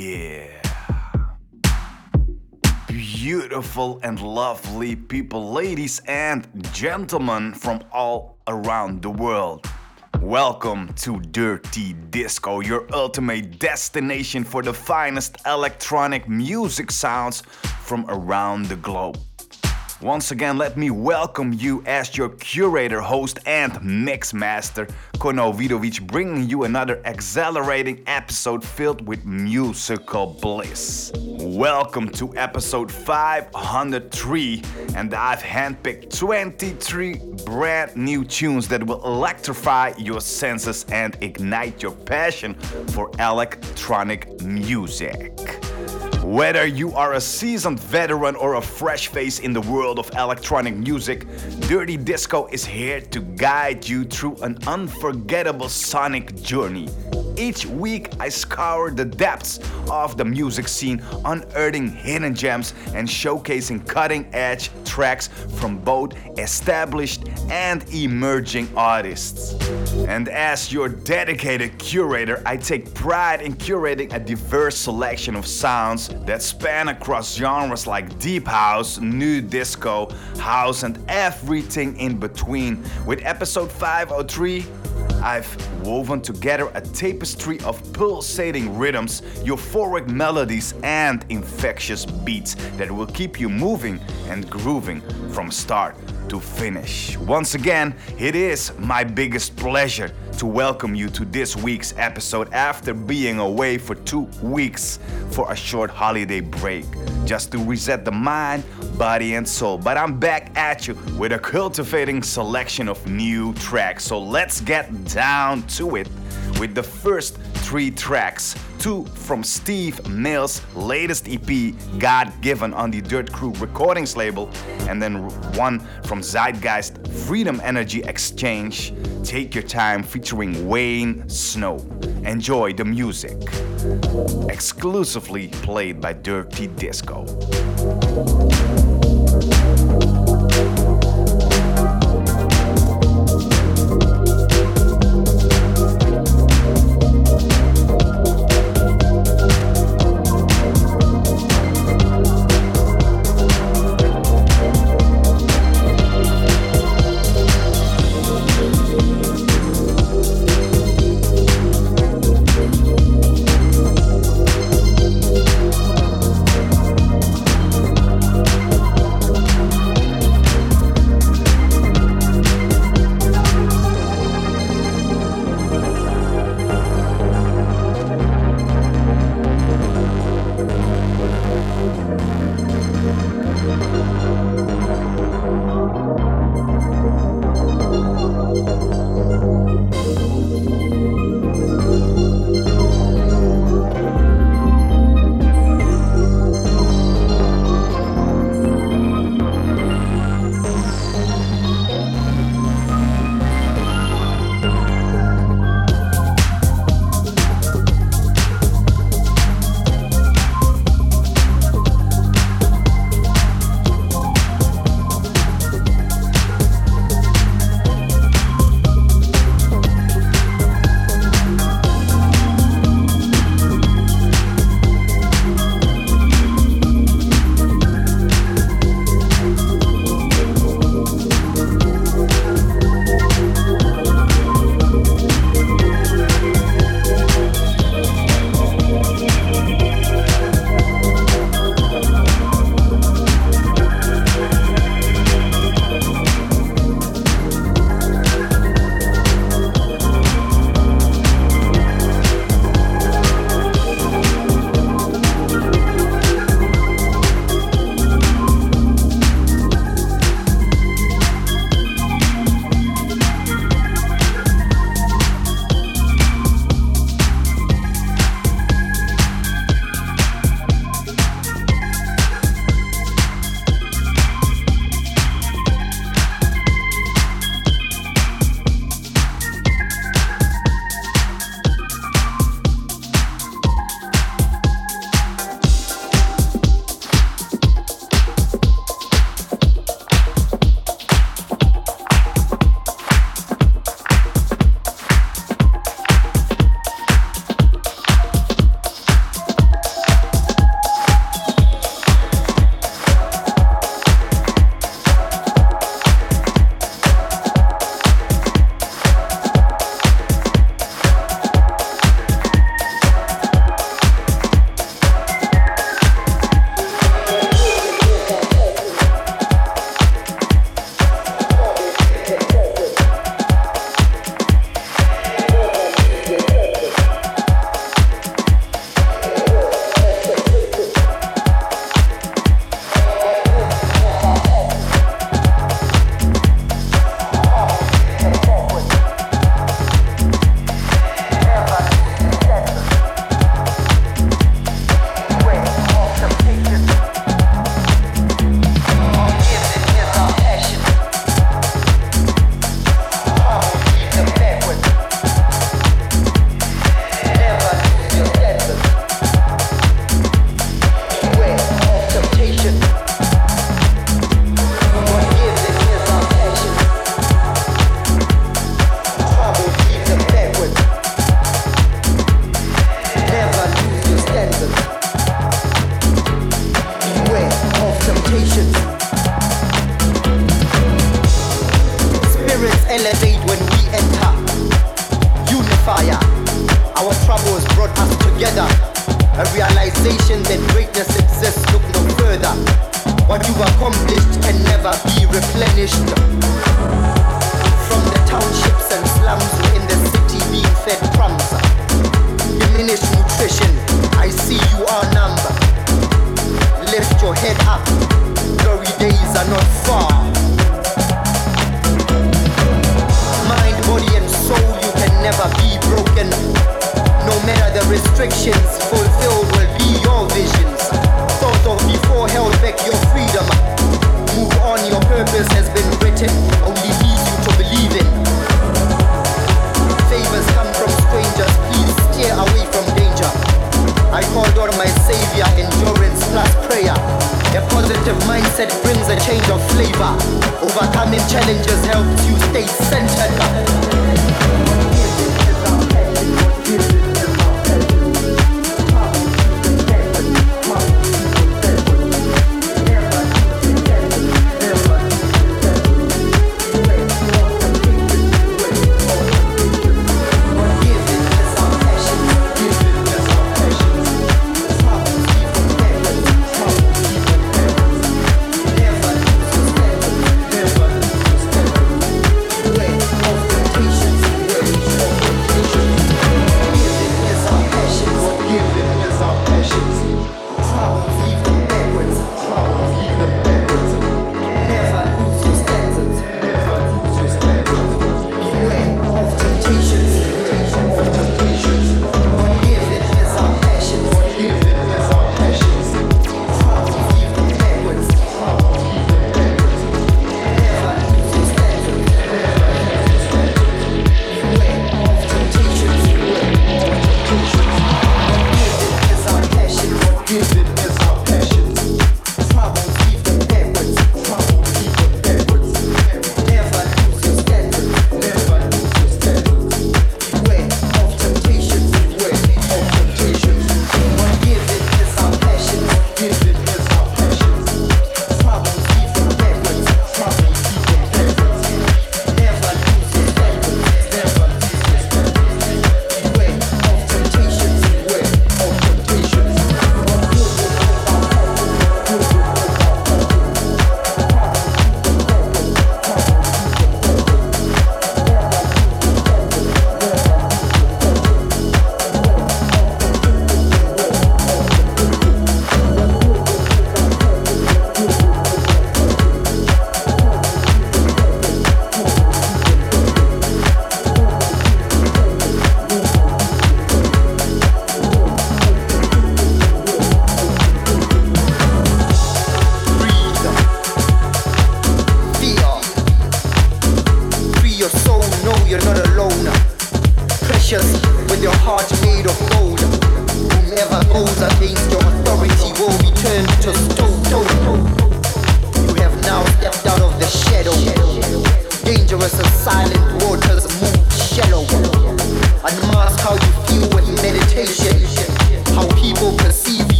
Yeah. Beautiful and lovely people, ladies and gentlemen from all around the world. Welcome to Dirty Disco, your ultimate destination for the finest electronic music sounds from around the globe. Once again, let me welcome you as your curator, host, and mixmaster, Kono Vidovic, bringing you another exhilarating episode filled with musical bliss. Welcome to episode 503, and I've handpicked 23 brand new tunes that will electrify your senses and ignite your passion for electronic music. Whether you are a seasoned veteran or a fresh face in the world of electronic music, Dirty Disco is here to guide you through an unforgettable sonic journey. Each week, I scour the depths of the music scene, unearthing hidden gems and showcasing cutting edge tracks from both established and emerging artists. And as your dedicated curator, I take pride in curating a diverse selection of sounds that span across genres like deep house, nu disco, house, and everything in between. With episode 503, I've woven together a tapestry of pulsating rhythms, euphoric melodies, and infectious beats that will keep you moving and grooving from start to finish. Once again, it is my biggest pleasure to welcome you to this week's episode after being away for two weeks for a short holiday break just to reset the mind, body, and soul. But I'm back at you with a cultivating selection of new tracks. So let's get down to it with the first three tracks two from Steve Mill's latest EP, God Given, on the Dirt Crew Recordings label, and then one from Zeitgeist Freedom Energy Exchange, Take Your Time, featuring Wayne Snow. Enjoy the music. Exclusively played by Dirty Disco.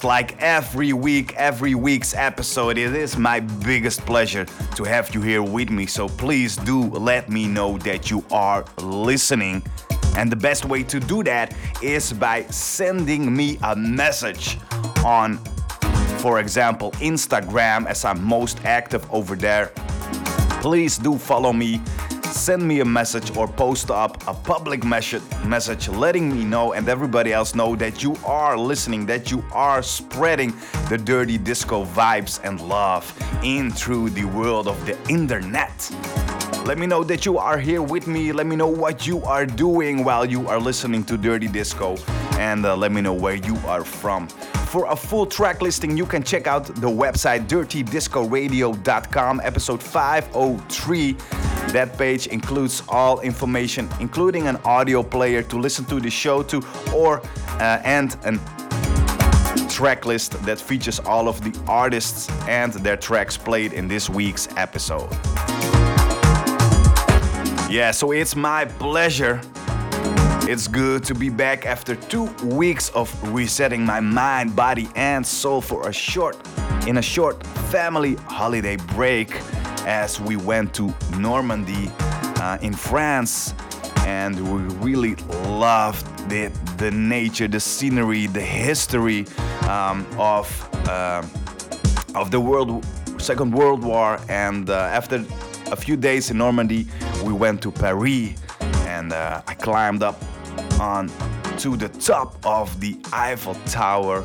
Just like every week, every week's episode, it is my biggest pleasure to have you here with me. So please do let me know that you are listening. And the best way to do that is by sending me a message on, for example, Instagram, as I'm most active over there. Please do follow me send me a message or post up a public message letting me know and everybody else know that you are listening that you are spreading the dirty disco vibes and love in through the world of the internet let me know that you are here with me. Let me know what you are doing while you are listening to Dirty Disco. And uh, let me know where you are from. For a full track listing, you can check out the website dirtydiscoradio.com, episode 503. That page includes all information, including an audio player to listen to the show to, or uh, and an track list that features all of the artists and their tracks played in this week's episode. Yeah, so it's my pleasure. It's good to be back after two weeks of resetting my mind, body, and soul for a short, in a short family holiday break as we went to Normandy uh, in France and we really loved the, the nature, the scenery, the history um, of, uh, of the world, Second World War. And uh, after a few days in Normandy, we went to Paris and uh, I climbed up on to the top of the Eiffel Tower.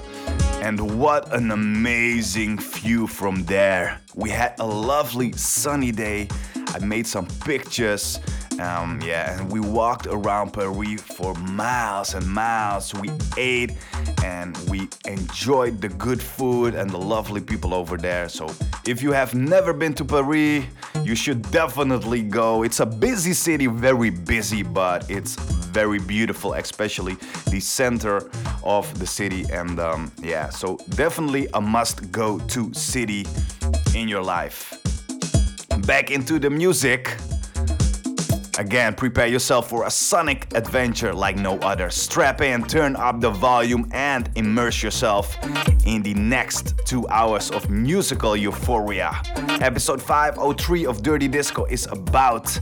And what an amazing view from there. We had a lovely sunny day. I made some pictures. Um, yeah, and we walked around Paris for miles and miles. We ate and we enjoyed the good food and the lovely people over there. So, if you have never been to Paris, you should definitely go. It's a busy city, very busy, but it's very beautiful, especially the center of the city. And um, yeah, so definitely a must go to city in your life. Back into the music. Again, prepare yourself for a sonic adventure like no other. Strap in, turn up the volume, and immerse yourself in the next two hours of musical euphoria. Episode 503 of Dirty Disco is about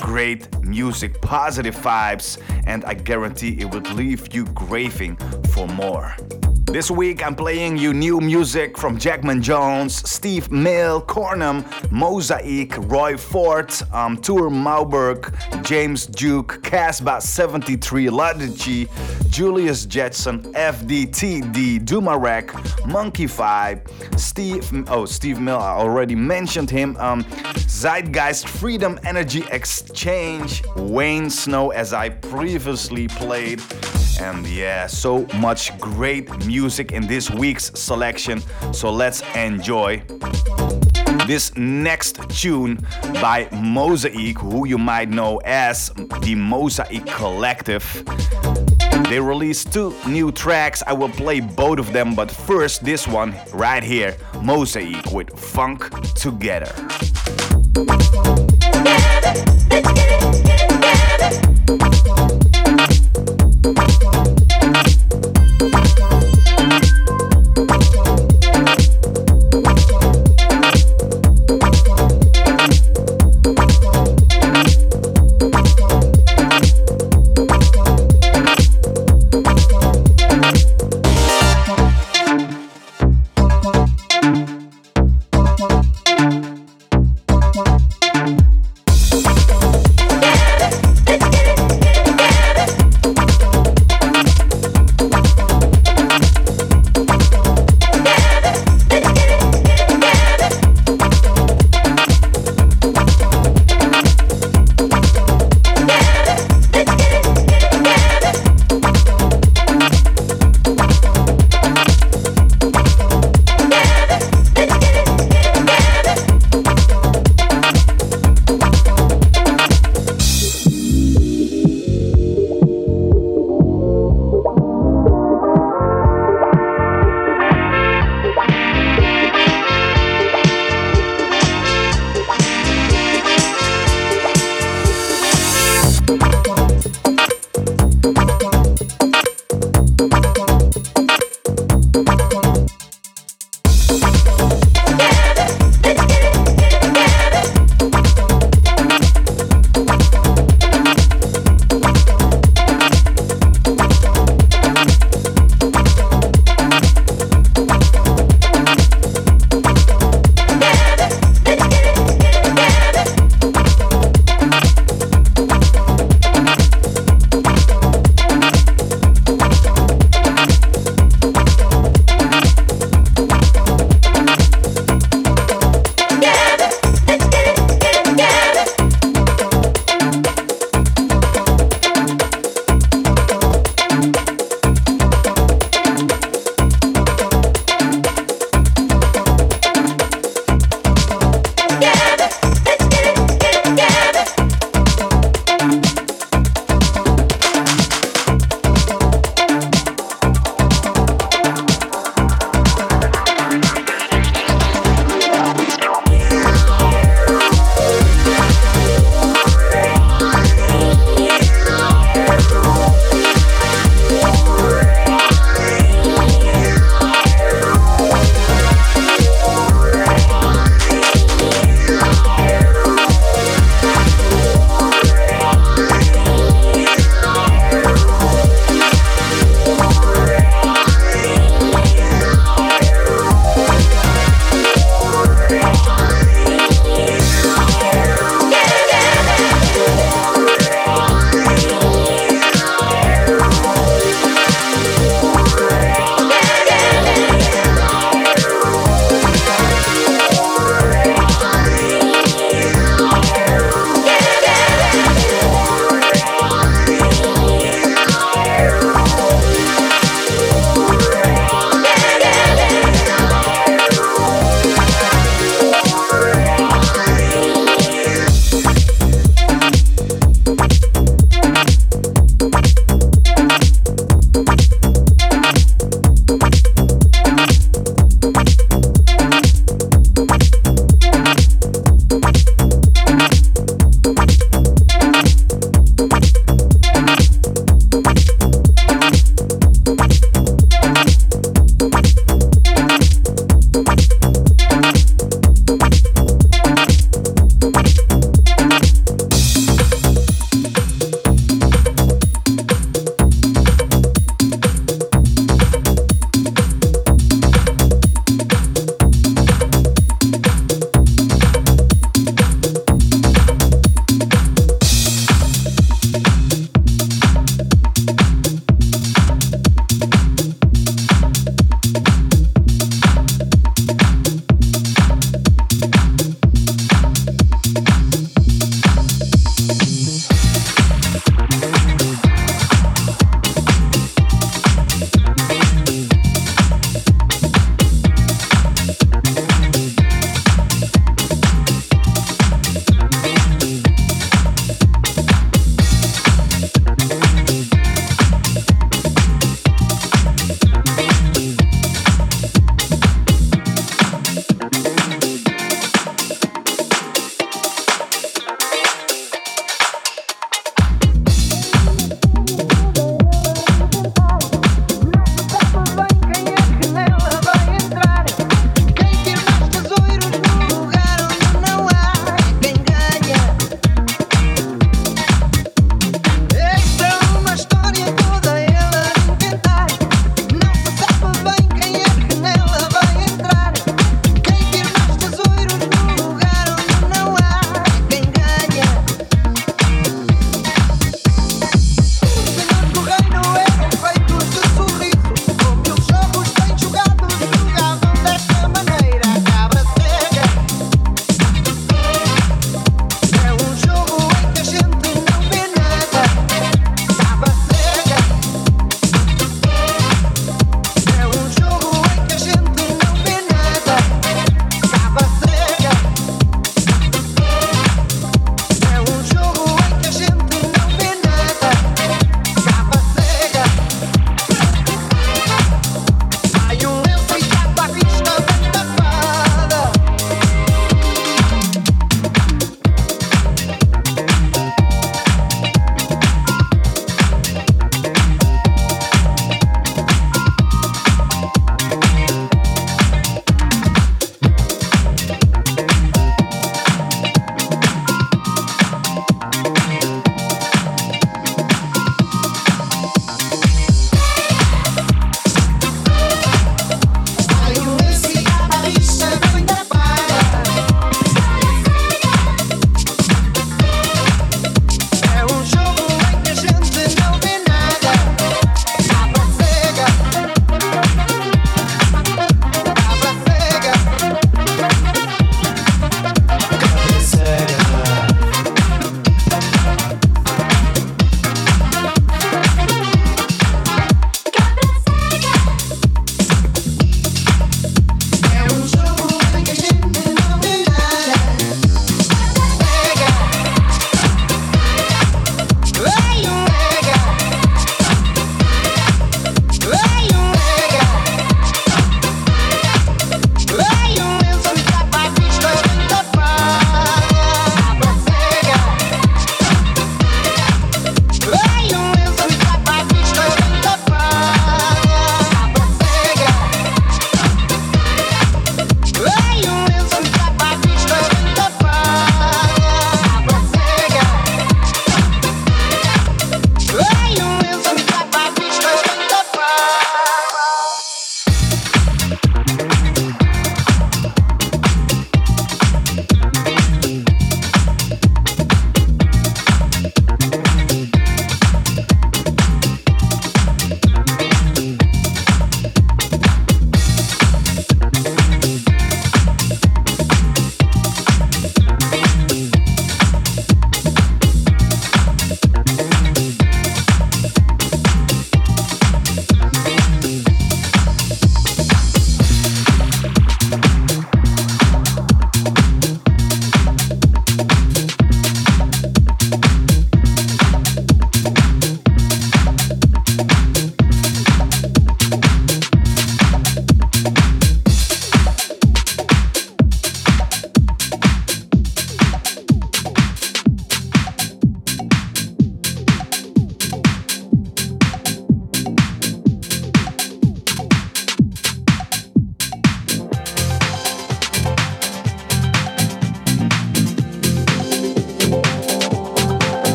great music, positive vibes, and I guarantee it would leave you craving for more. This week I'm playing you new music from Jackman Jones, Steve Mill, Cornum, Mosaik, Roy Ford, um, Tour-Maubourg, James Duke, Casbah 73, Ladici, Julius Jetson, FDTD, Dumarek, Munky Fike, Steve, oh, Steve Mill, I already mentioned him, um, Zeitgeist, Freedom Energy Exchange, Wayne Snow, as I previously played. And yeah, so much great music in this week's selection. So let's enjoy this next tune by Mosaik, who you might know as the Mosaik Collective. They released two new tracks. I will play both of them, but first, this one right here Mosaik with Funk Together.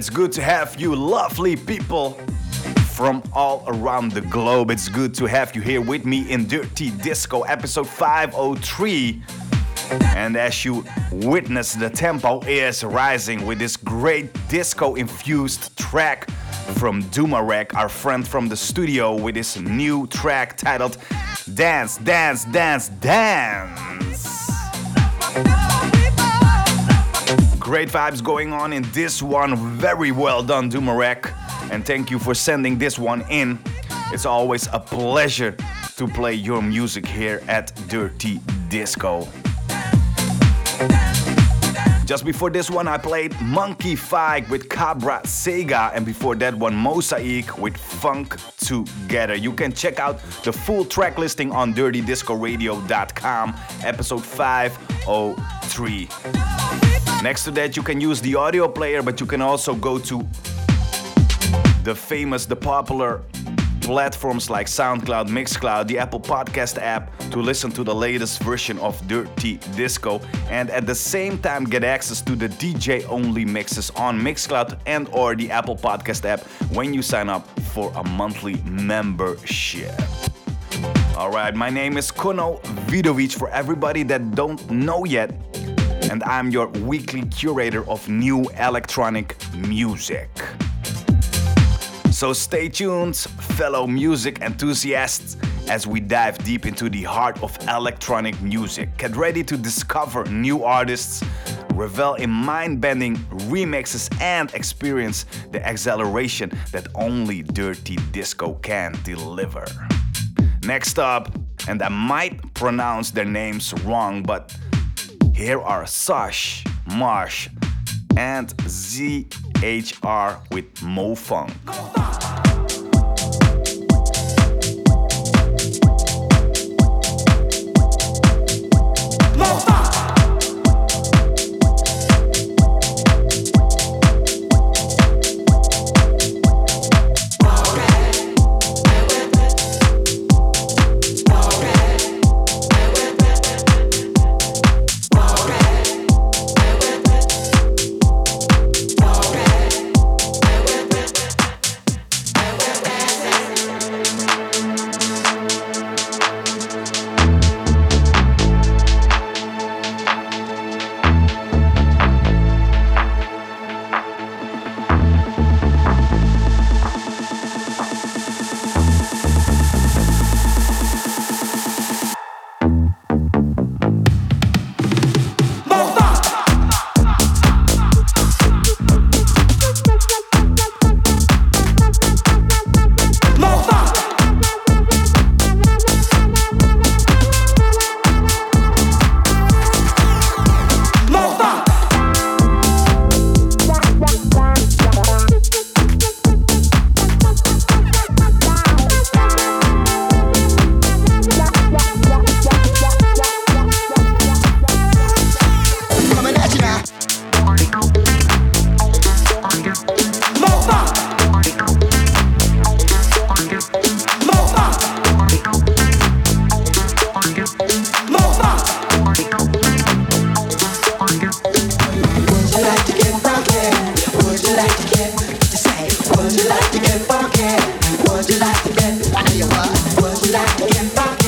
It's good to have you, lovely people from all around the globe. It's good to have you here with me in Dirty Disco episode 503. And as you witness, the tempo is rising with this great disco infused track from Dumarek, our friend from the studio, with his new track titled Dance, Dance, Dance, Dance. Great vibes going on in this one. Very well done, Dumarek. And thank you for sending this one in. It's always a pleasure to play your music here at Dirty Disco. Just before this one, I played Munky Fike with Cabra Cega, and before that one, Mosaik with Funk Together. You can check out the full track listing on dirtydiscoradio.com, episode 503. Next to that, you can use the audio player, but you can also go to the famous, the popular platforms like SoundCloud, Mixcloud, the Apple Podcast app to listen to the latest version of Dirty Disco and at the same time get access to the DJ only mixes on Mixcloud and or the Apple Podcast app when you sign up for a monthly membership. All right, my name is Kono Vidovic for everybody that don't know yet and I'm your weekly curator of new electronic music. So stay tuned, fellow music enthusiasts, as we dive deep into the heart of electronic music. Get ready to discover new artists, revel in mind bending remixes, and experience the acceleration that only Dirty Disco can deliver. Next up, and I might pronounce their names wrong, but here are Sash, Marsh, and ZHR with Mo Funk. Mo Funk. life, remember.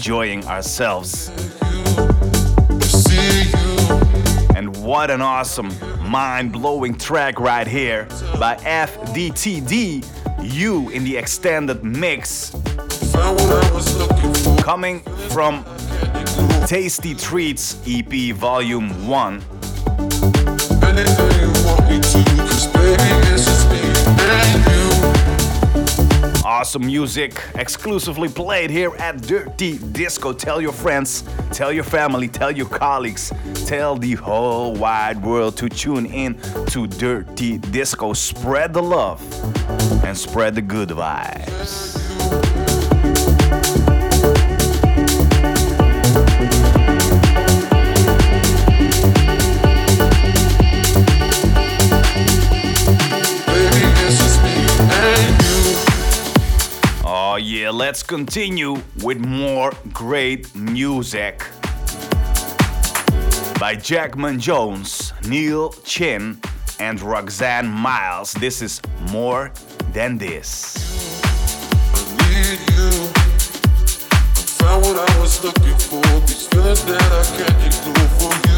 Enjoying ourselves. And what an awesome, mind blowing track right here by FDTD, you in the extended mix. Coming from Tasty Treats EP Volume 1. Awesome music exclusively played here at Dirty Disco. Tell your friends, tell your family, tell your colleagues, tell the whole wide world to tune in to Dirty Disco. Spread the love and spread the good vibes. Let's continue with more great music. By Jackman Jones, Neil Chin, and Roxanne Miles. This is More Than This. I found what I was looking for. These feelings that I can't ignore for you.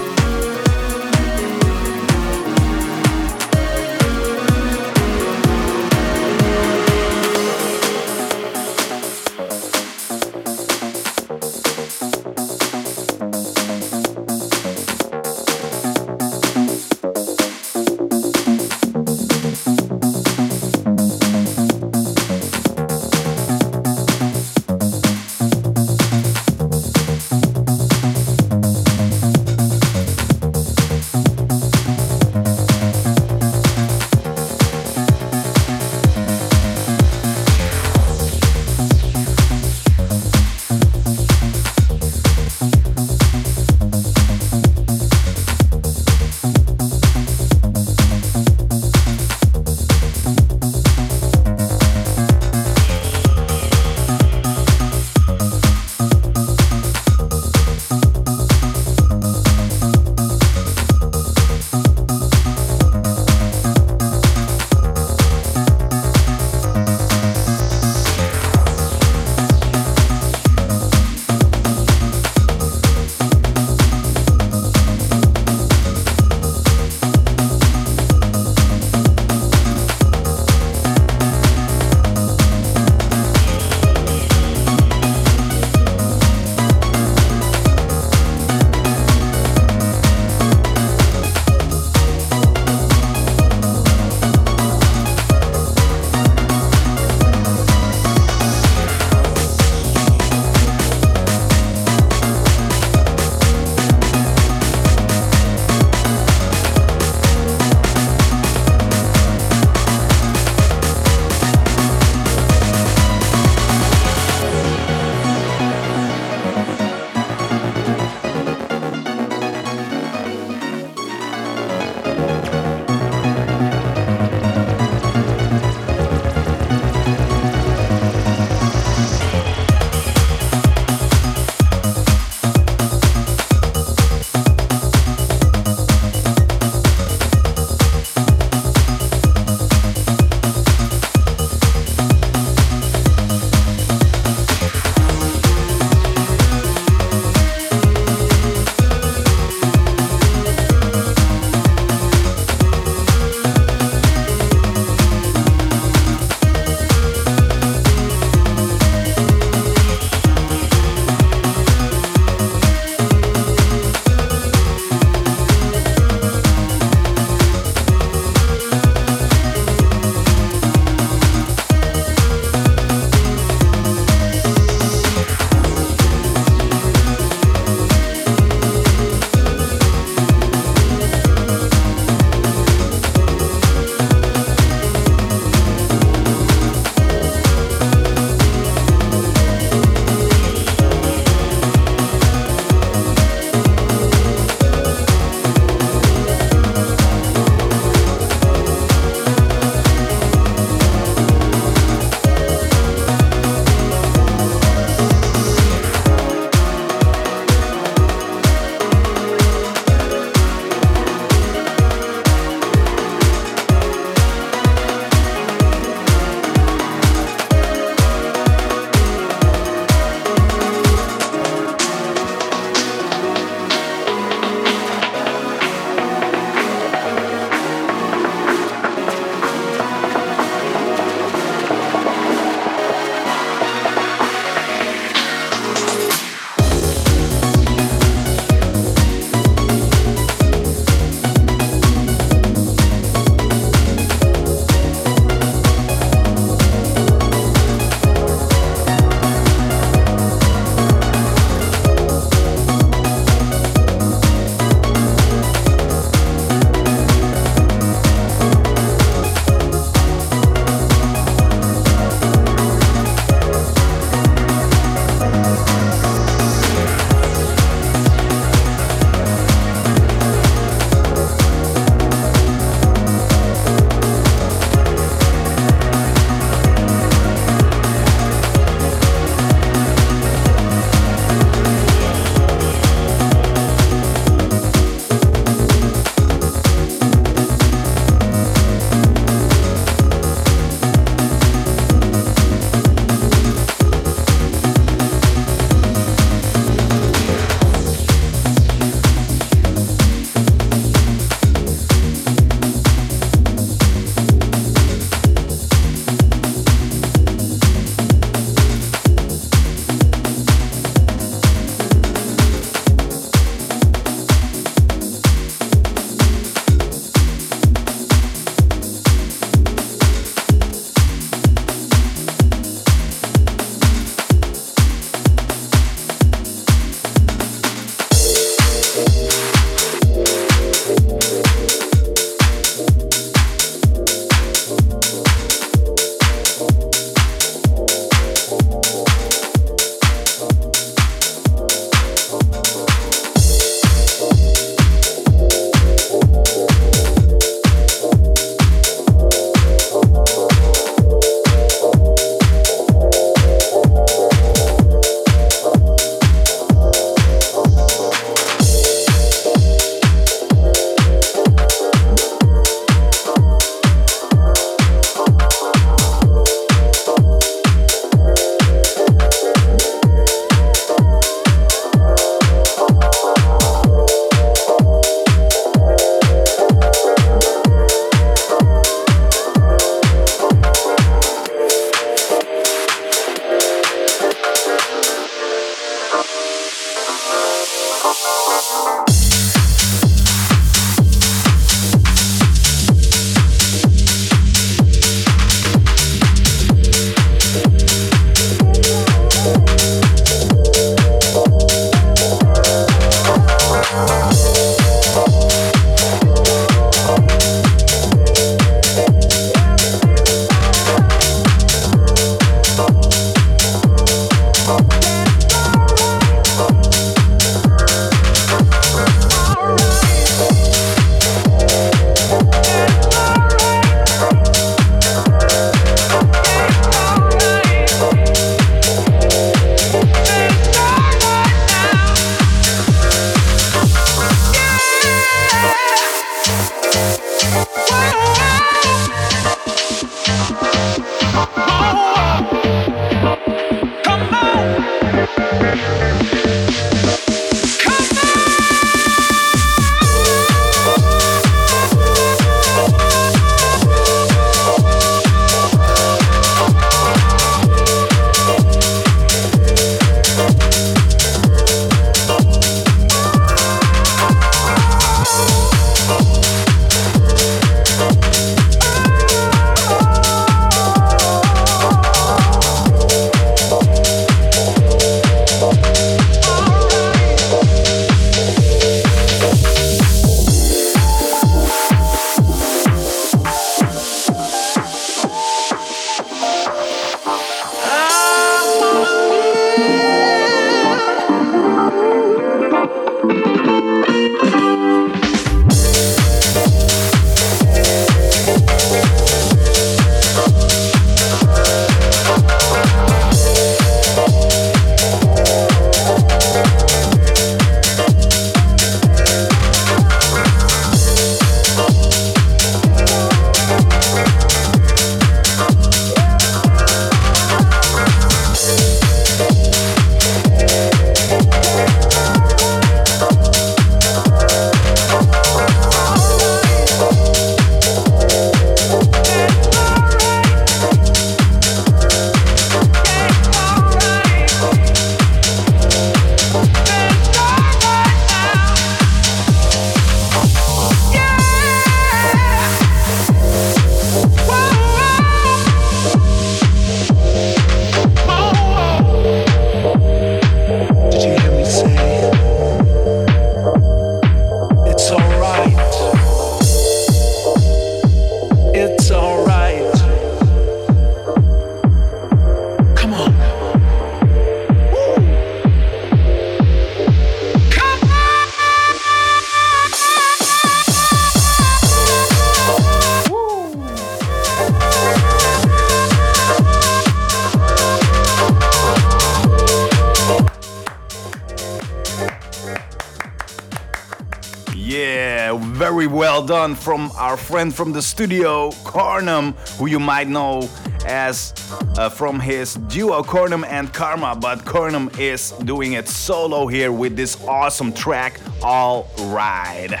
Our friend from the studio, Cornum, who you might know as uh, from his duo Cornum and Karma, but Cornum is doing it solo here with this awesome track, All Ride.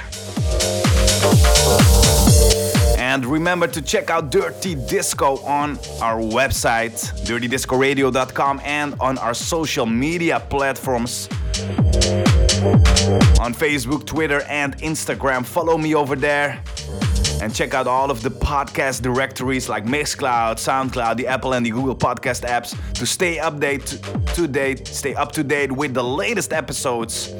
And remember to check out Dirty Disco on our website, dirtydiscoradio.com, and on our social media platforms on Facebook, Twitter, and Instagram. Follow me over there and check out all of the podcast directories like Mixcloud, SoundCloud, the Apple and the Google podcast apps to stay update to date, stay up to date with the latest episodes,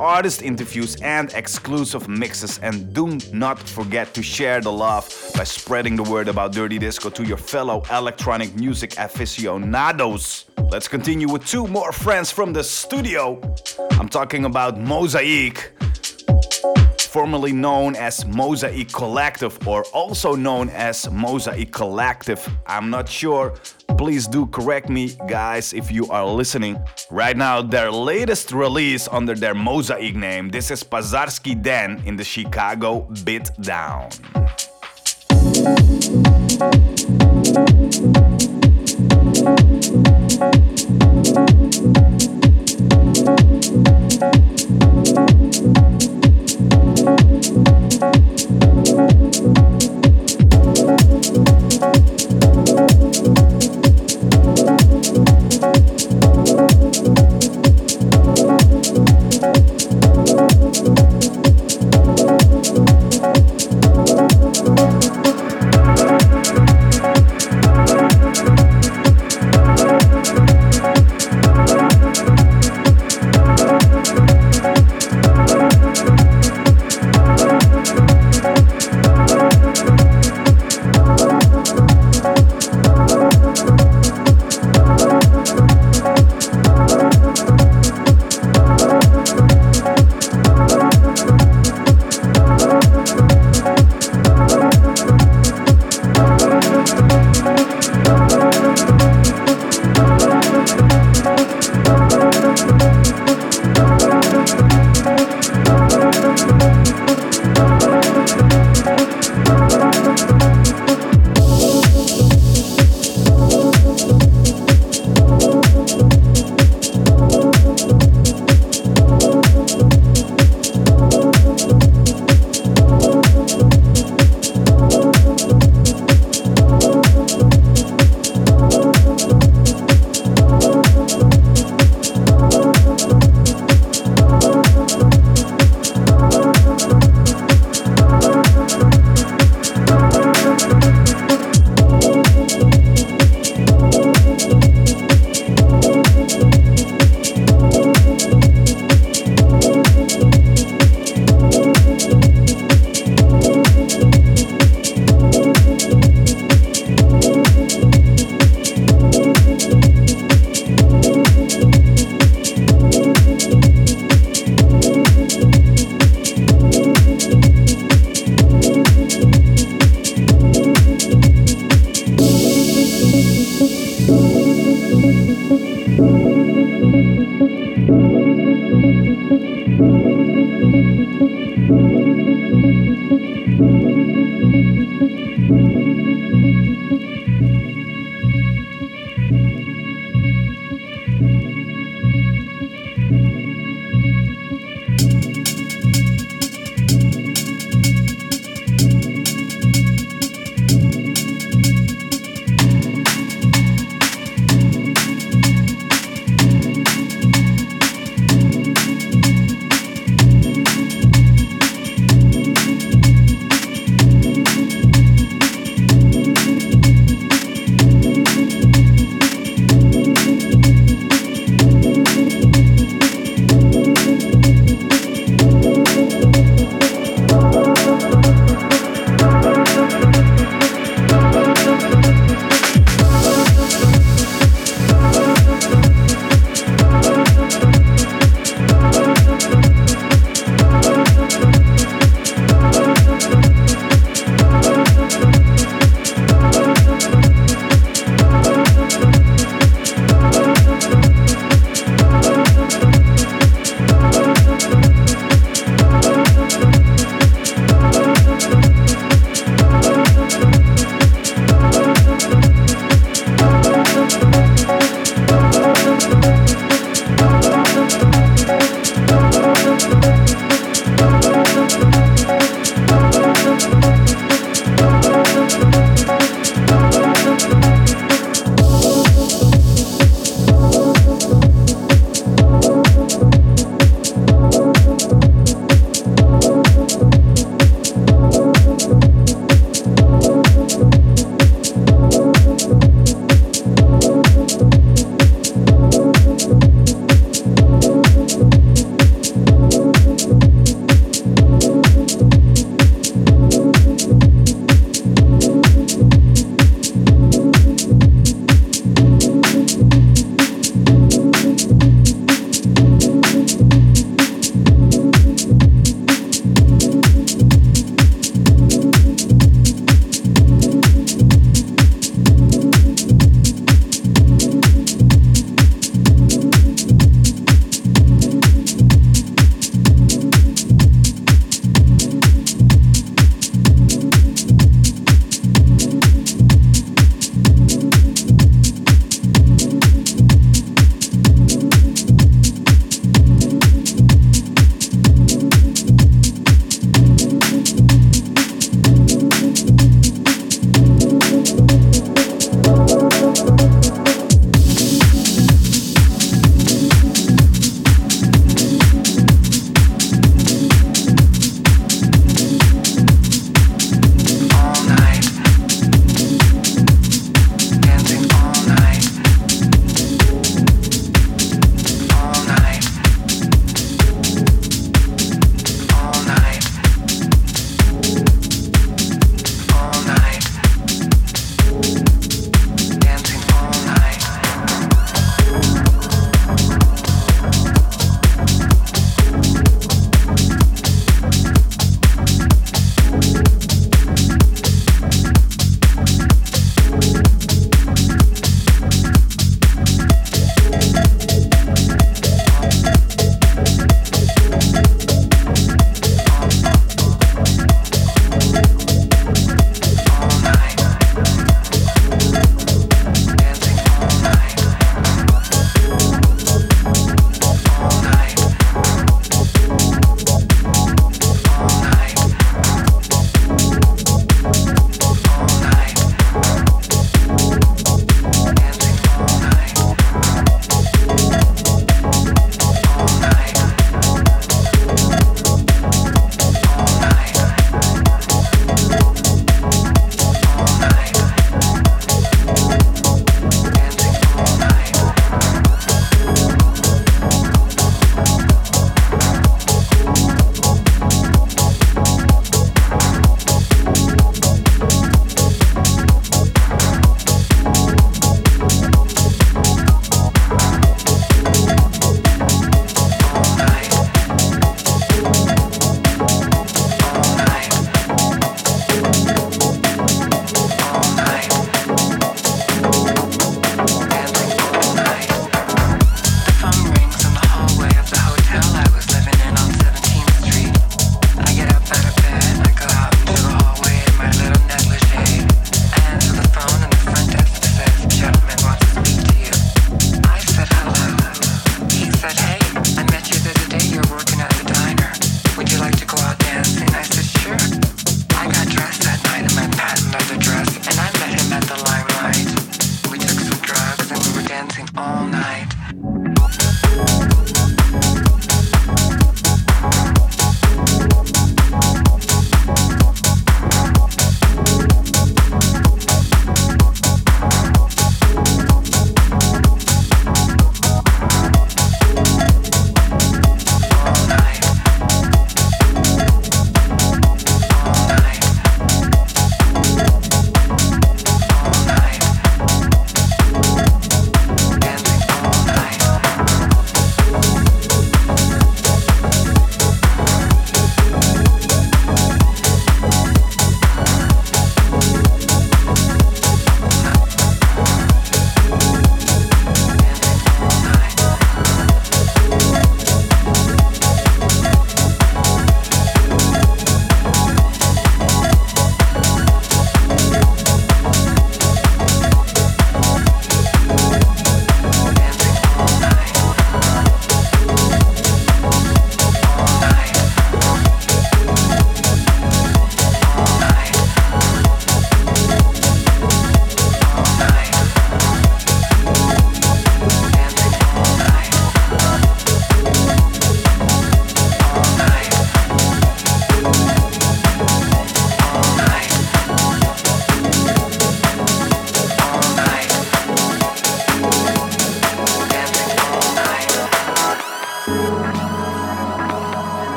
artist interviews and exclusive mixes and do not forget to share the love by spreading the word about Dirty Disco to your fellow electronic music aficionados. Let's continue with two more friends from the studio. I'm talking about Mosaik formerly known as Mosaik Collective or also known as Mosaik Collective. I'm not sure. Please do correct me, guys, if you are listening. Right now, their latest release under their Mosaik name. This is Pazarski Den in the Chicago Bit Thank you.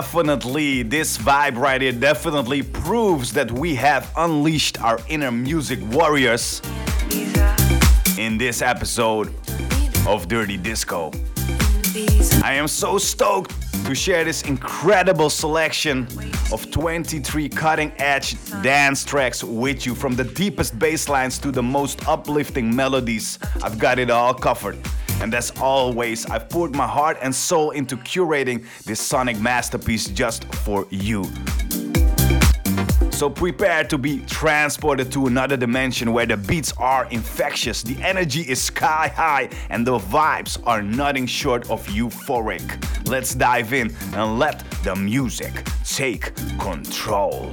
Definitely, this vibe right here definitely proves that we have unleashed our inner music warriors in this episode of Dirty Disco. I am so stoked to share this incredible selection of 23 cutting edge dance tracks with you from the deepest bass lines to the most uplifting melodies. I've got it all covered. And as always, I've poured my heart and soul into curating this sonic masterpiece just for you. So prepare to be transported to another dimension where the beats are infectious, the energy is sky high, and the vibes are nothing short of euphoric. Let's dive in and let the music take control.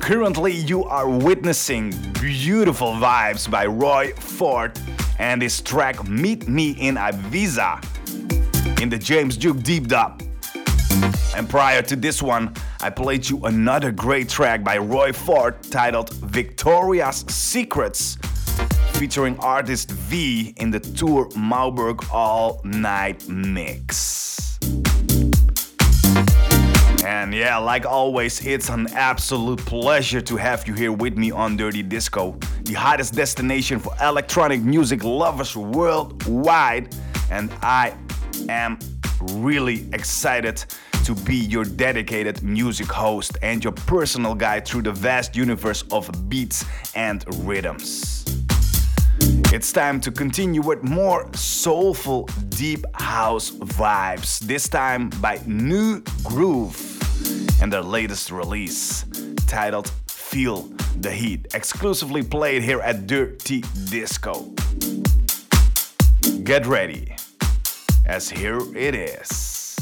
Currently, you are witnessing beautiful vibes by Roy Ford and his track Meet Me in Ibiza in the James Duke Deep Dub. And prior to this one, I played you another great track by Roy Ford titled Victoria's Secrets, featuring artist V in the Tour Maubourg All Night Mix. And yeah, like always, it's an absolute pleasure to have you here with me on Dirty Disco, the hottest destination for electronic music lovers worldwide. And I am really excited to be your dedicated music host and your personal guide through the vast universe of beats and rhythms. It's time to continue with more soulful deep house vibes, this time by New Groove and their latest release titled Feel the Heat, exclusively played here at Dirty Disco. Get ready, as here it is.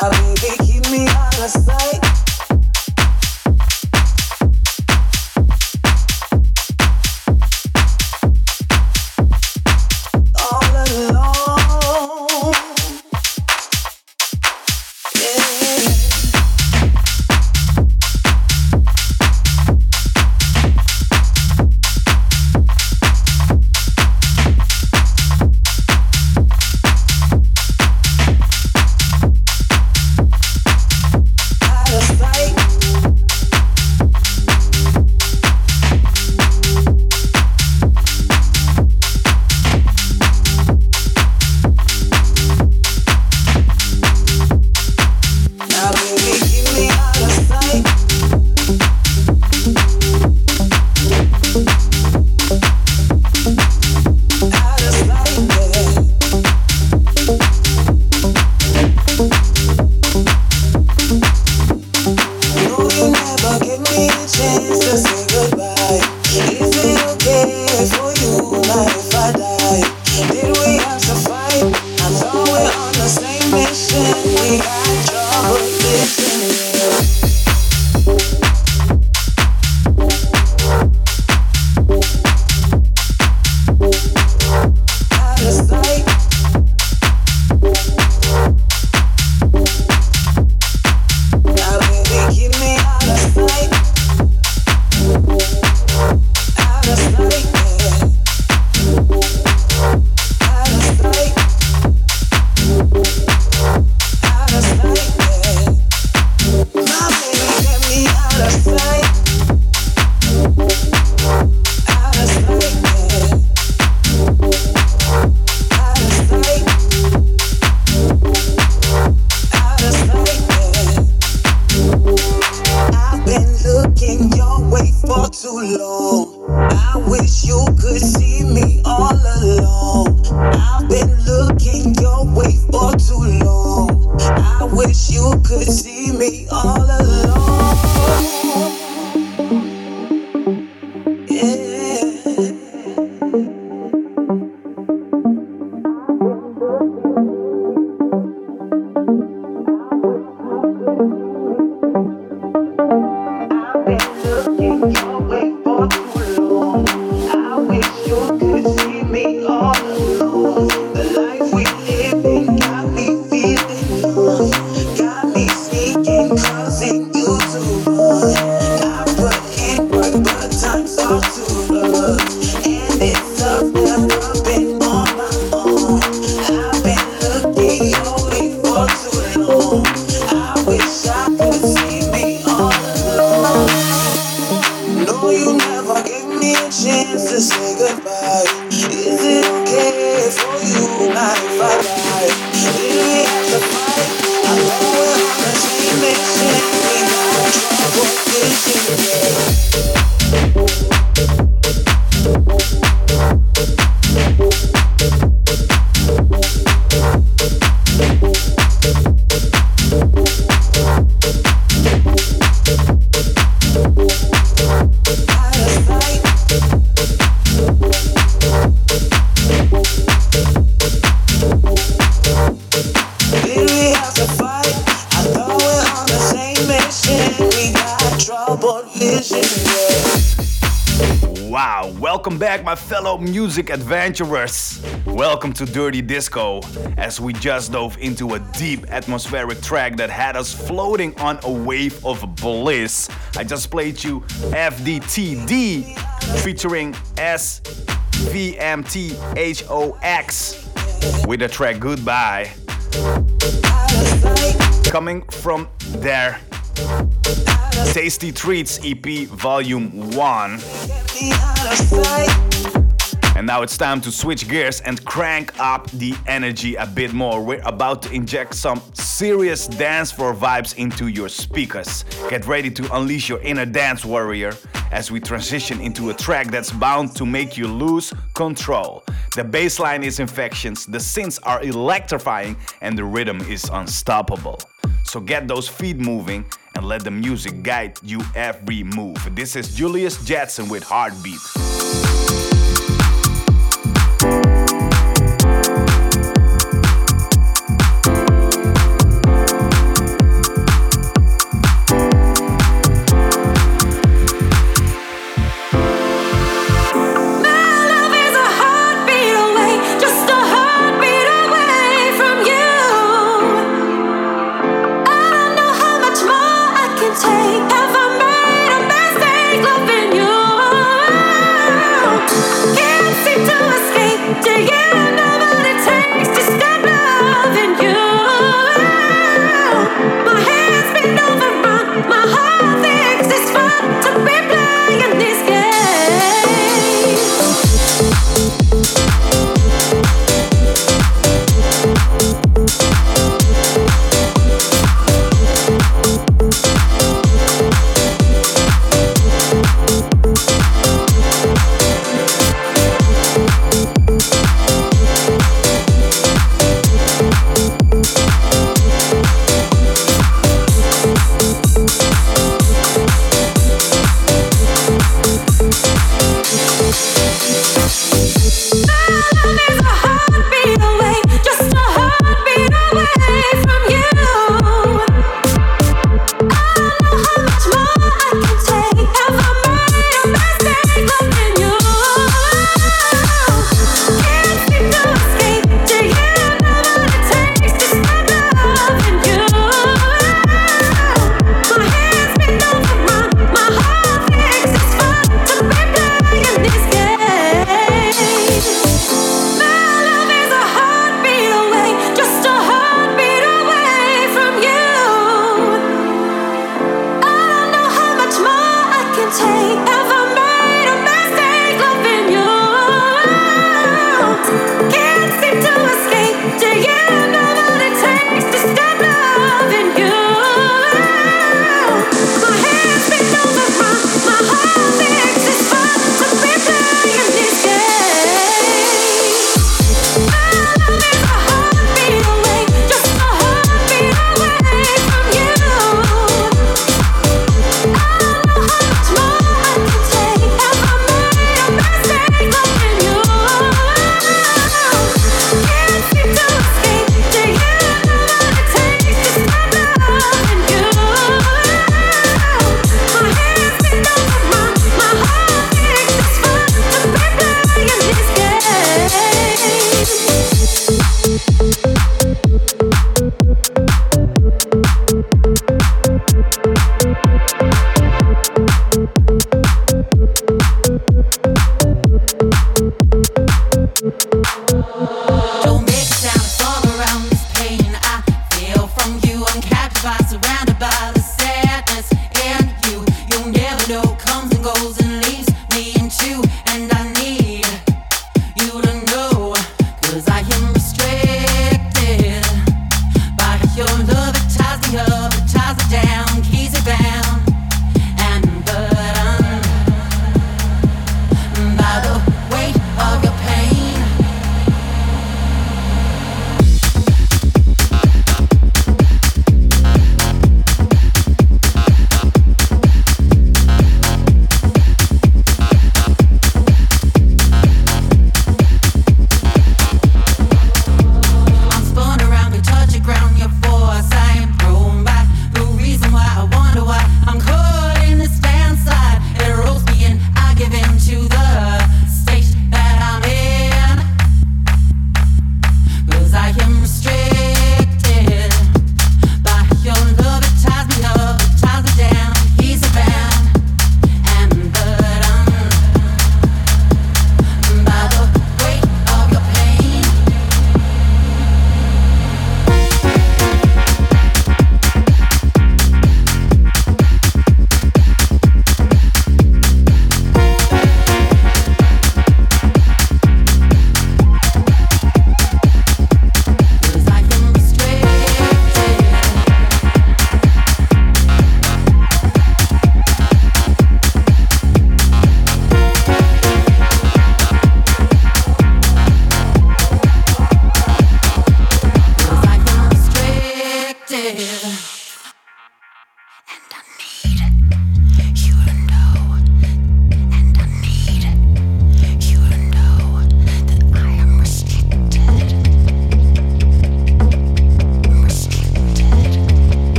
The life we live in got me Wow, welcome back, my fellow music adventurers. Welcome to Dirty Disco, as we just dove into a deep atmospheric track that had us floating on a wave of bliss. I just played you FDTD featuring SVMTHOX with the track Goodbye. Coming from their Tasty Treats EP Volume 1. And now it's time to switch gears and crank up the energy a bit more. We're about to inject some serious dance floor vibes into your speakers. Get ready to unleash your inner dance warrior as we transition into a track that's bound to make you lose control. The bass line is infectious, the synths are electrifying, and the rhythm is unstoppable. So get those feet moving and let the music guide you every move. This is Julius Jetson with Heartbeat.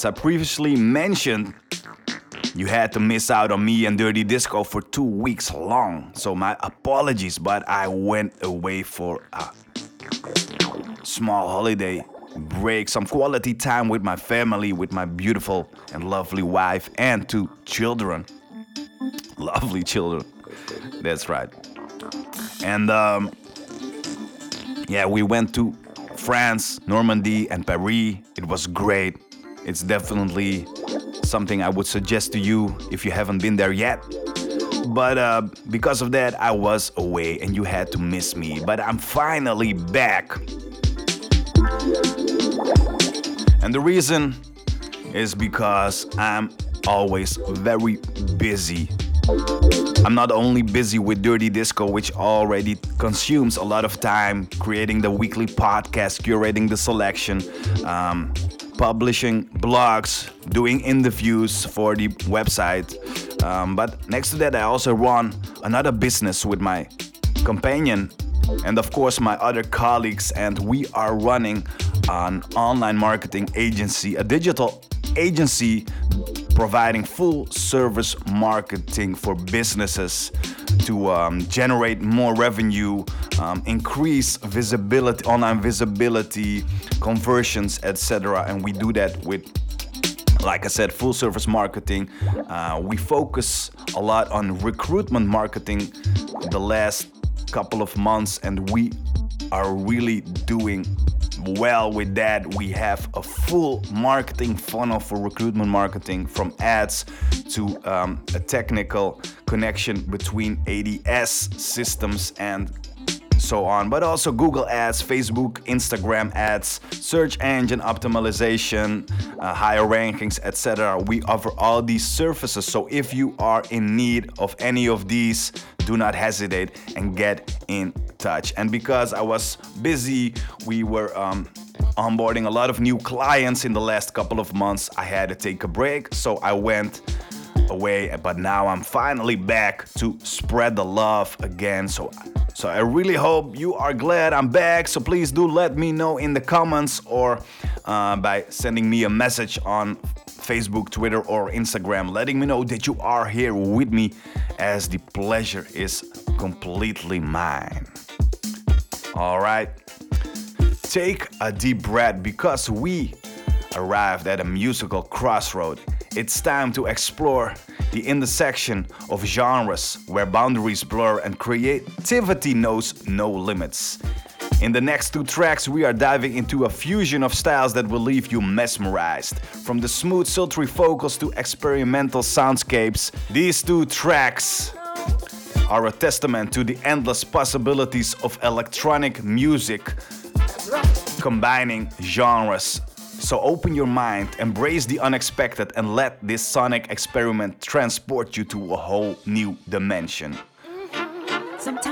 As I previously mentioned, you had to miss out on me and Dirty Disco for two weeks long. So my apologies, but I went away for a small holiday break, some quality time with my family, with my beautiful and lovely wife and two children. Lovely children. That's right. And um, yeah, we went to France, Normandy, and Paris. It was great. It's definitely something I would suggest to you if you haven't been there yet. But uh, because of that, I was away and you had to miss me. But I'm finally back. And the reason is because I'm always very busy. I'm not only busy with Dirty Disco, which already consumes a lot of time, creating the weekly podcast, curating the selection, um, publishing blogs, doing interviews for the website. Um, but next to that, I also run another business with my companion and, of course, my other colleagues, and we are running an online marketing agency, a digital agency providing full service marketing for businesses to um, generate more revenue, um, increase visibility, online visibility, conversions, etc. And we do that with like I said, full service marketing. Uh, we focus a lot on recruitment marketing the last couple of months, and we are really doing well with that. We have a full marketing funnel for recruitment marketing from ads to um, a technical connection between ATS systems and so on, but also Google Ads, Facebook, Instagram ads, search engine optimization, uh, higher rankings, etc. We offer all these services. So if you are in need of any of these, do not hesitate and get in touch. And because I was busy, we were um, onboarding a lot of new clients in the last couple of months. I had to take a break, so I went away, but now I'm finally back to spread the love again. So so I really hope you are glad I'm back. So please do let me know in the comments or uh, by sending me a message on Facebook, Twitter, or Instagram, letting me know that you are here with me, as the pleasure is completely mine. All right, take a deep breath because we arrived at a musical crossroad. It's time to explore the intersection of genres where boundaries blur and creativity knows no limits. In the next two tracks, we are diving into a fusion of styles that will leave you mesmerized. From the smooth, sultry vocals to experimental soundscapes, these two tracks are a testament to the endless possibilities of electronic music, combining genres so open your mind, embrace the unexpected, and let this sonic experiment transport you to a whole new dimension. Sometimes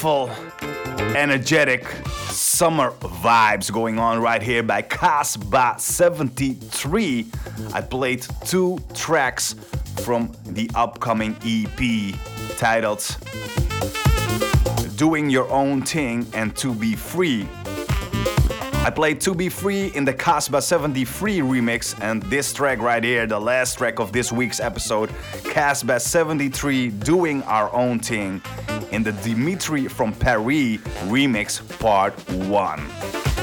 beautiful, energetic summer vibes going on right here by Casbah 73. I played two tracks from the upcoming EP titled Doing Your Own Thing and To Be Free. I played To Be Free in the Casbah 73 remix, and this track right here, the last track of this week's episode, Casbah 73 Doing Our Own Thing in the Dimitri from Paris remix part 1. Uh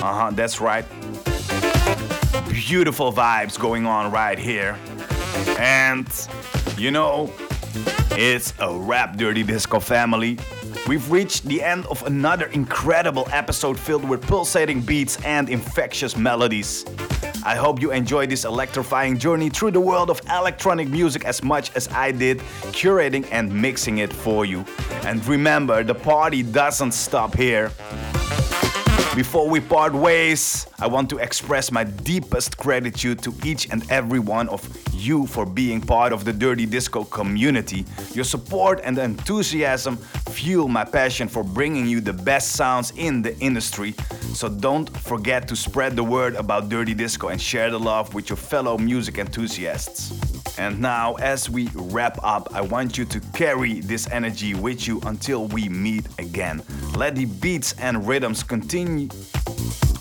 huh, that's right. Beautiful vibes going on right here. And you know, it's a wrap dirty disco family. We've reached the end of another incredible episode filled with pulsating beats and infectious melodies. I hope you enjoyed this electrifying journey through the world of electronic music as much as I did, curating and mixing it for you. And remember, the party doesn't stop here. Before we part ways, I want to express my deepest gratitude to each and every one of you for being part of the Dirty Disco community. Your support and enthusiasm fuel my passion for bringing you the best sounds in the industry. So don't forget to spread the word about Dirty Disco and share the love with your fellow music enthusiasts. And now, as we wrap up, I want you to carry this energy with you until we meet again. Let the beats and rhythms continue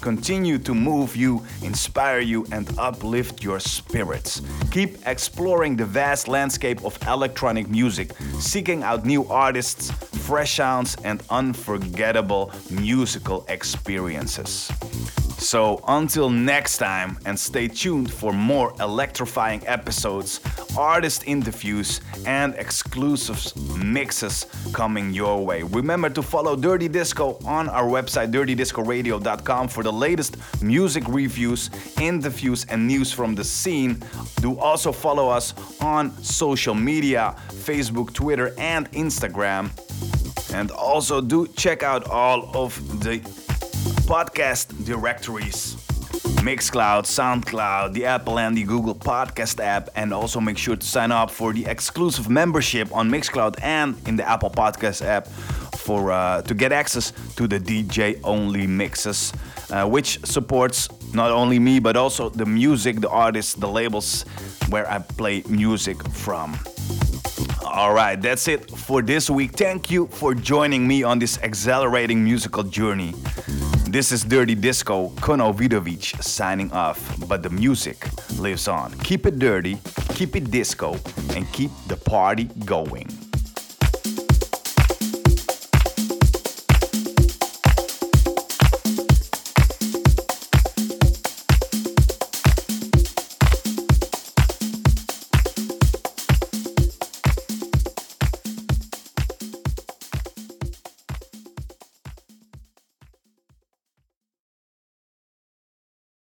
continue to move you, inspire you, and uplift your spirits. Keep exploring the vast landscape of electronic music, seeking out new artists, fresh sounds, and unforgettable musical experiences. So until next time, and stay tuned for more electrifying episodes, artist interviews, and exclusive mixes coming your way. Remember to follow Dirty Disco on our website, dirtydiscoradio.com, for the latest music reviews, interviews, and news from the scene. Do also follow us on social media Facebook, Twitter, and Instagram. And also do check out all of the podcast directories Mixcloud, SoundCloud, the Apple and the Google Podcast app, and also make sure to sign up for the exclusive membership on Mixcloud and in the Apple Podcast app for uh, to get access to the DJ only mixes, uh, which supports not only me but also the music, the artists, the labels where I play music from. All right, that's it for this week. Thank you for joining me on this exhilarating musical journey. This is Dirty Disco, Kono Vidovic signing off, but the music lives on. Keep it dirty, keep it disco, and keep the party going.